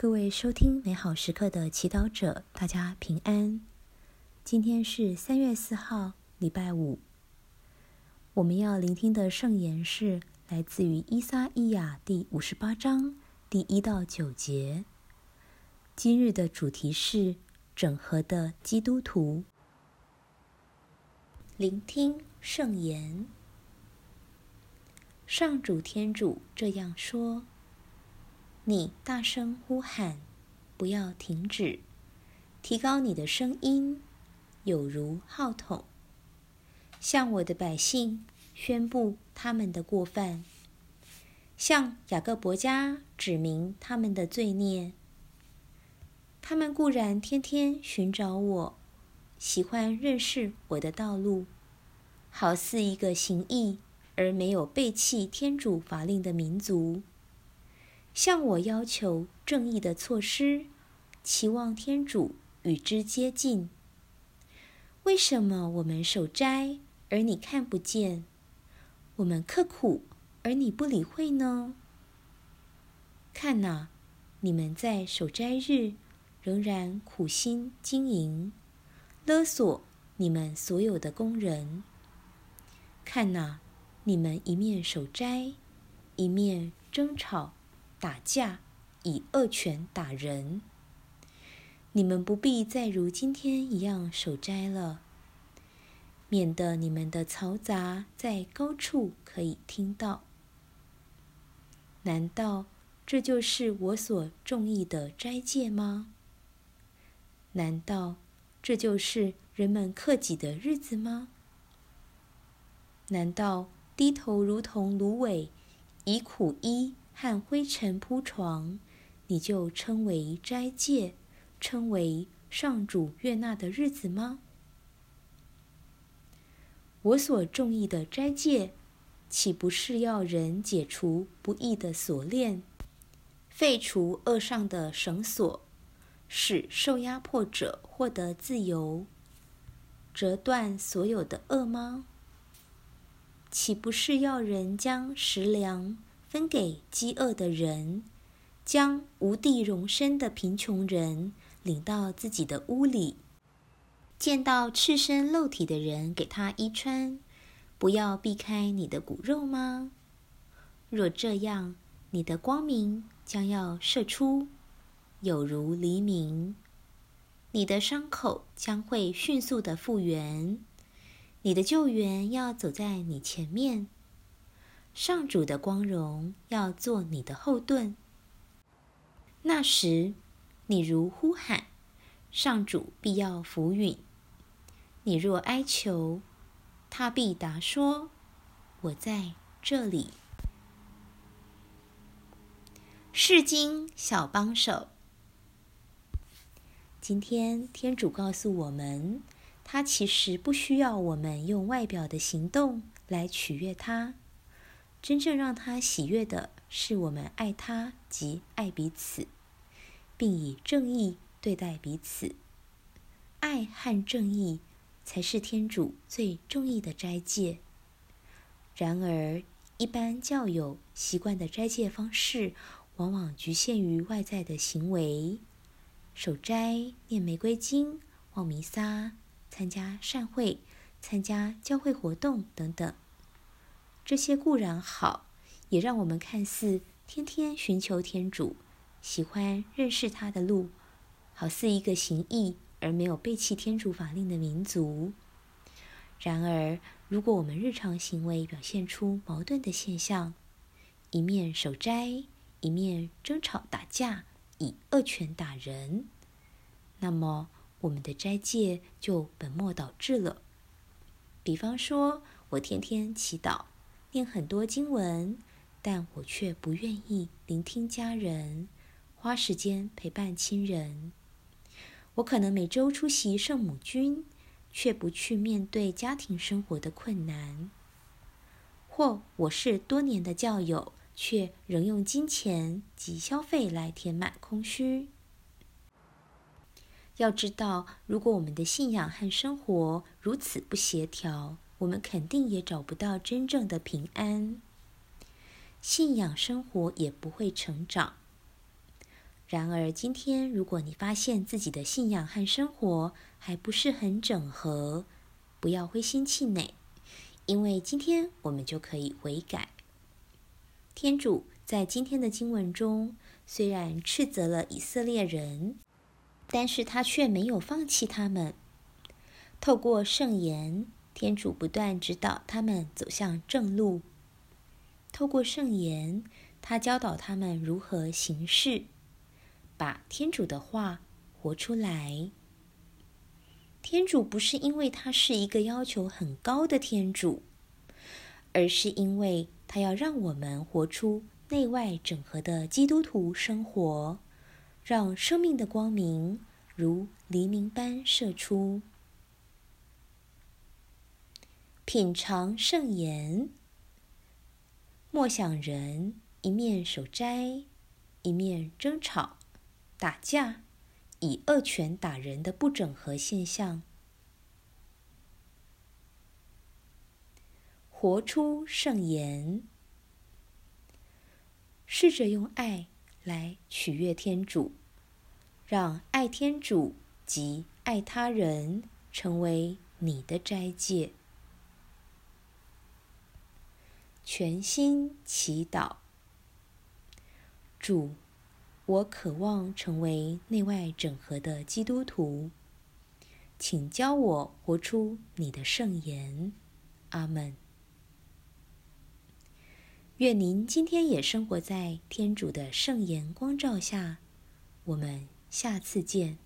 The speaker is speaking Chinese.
各位收听美好时刻的祈祷者，大家平安。今天是三月四号，礼拜五。我们要聆听的圣言是来自于伊撒伊亚第五十八章第一到九节。今日的主题是整合的基督徒。聆听圣言。上主天主这样说。你大声呼喊，不要停止，提高你的声音，有如号筒，向我的百姓宣布他们的过犯，向雅各伯家指明他们的罪孽。他们固然天天寻找我，喜欢认识我的道路，好似一个行义而没有背弃天主法令的民族。向我要求正义的措施，期望天主与之接近。为什么我们守斋，而你看不见？我们刻苦，而你不理会呢？看呐，你们在守斋日仍然苦心经营，勒索你们所有的工人。看呐，你们一面守斋，一面争吵。打架，以恶拳打人。你们不必再如今天一样守斋了，免得你们的嘈杂在高处可以听到。难道这就是我所中意的斋戒吗？难道这就是人们克己的日子吗？难道低头如同芦苇，以苦衣？和灰尘铺床，你就称为斋戒，称为上主悦纳的日子吗？我所中意的斋戒，岂不是要人解除不义的锁链，废除恶上的绳索，使受压迫者获得自由，折断所有的恶吗？岂不是要人将食粮，分给饥饿的人，将无地容身的贫穷人领到自己的屋里，见到赤身露体的人给他衣穿，不要避开你的骨肉吗？若这样，你的光明将要射出，有如黎明；你的伤口将会迅速的复原，你的救援要走在你前面。上主的光荣要做你的后盾。那时，你如呼喊，上主必要抚允；你若哀求，他必答说：“我在这里。”释经小帮手。今天天主告诉我们，他其实不需要我们用外表的行动来取悦他。真正让他喜悦的是我们爱他及爱彼此，并以正义对待彼此。爱和正义才是天主最重要的斋戒。然而，一般教友习惯的斋戒方式，往往局限于外在的行为：守斋、念玫瑰经、望弥撒、参加善会、参加教会活动等等。这些固然好，也让我们看似天天寻求天主，喜欢认识他的路，好似一个行义而没有背弃天主法令的民族。然而，如果我们日常行为表现出矛盾的现象，一面守斋，一面争吵打架，以恶拳打人，那么我们的斋戒就本末倒置了。比方说，我天天祈祷。念很多经文，但我却不愿意聆听家人，花时间陪伴亲人。我可能每周出席圣母军，却不去面对家庭生活的困难。或我是多年的教友，却仍用金钱及消费来填满空虚。要知道，如果我们的信仰和生活如此不协调，我们肯定也找不到真正的平安，信仰生活也不会成长。然而，今天如果你发现自己的信仰和生活还不是很整合，不要灰心气馁，因为今天我们就可以悔改。天主在今天的经文中虽然斥责了以色列人，但是他却没有放弃他们。透过圣言，天主不断指导他们走向正路。透过圣言，他教导他们如何行事，把天主的话活出来。天主不是因为他是一个要求很高的天主，而是因为他要让我们活出内外整合的基督徒生活，让生命的光明如黎明般射出。品尝圣言。莫想人一面守斋，一面争吵、打架，以恶拳打人的不整合现象。活出圣言，试着用爱来取悦天主，让爱天主及爱他人成为你的斋戒。全心祈祷，主，我渴望成为内外整合的基督徒，请教我活出你的圣言。阿门。愿您今天也生活在天主的圣言光照下。我们下次见。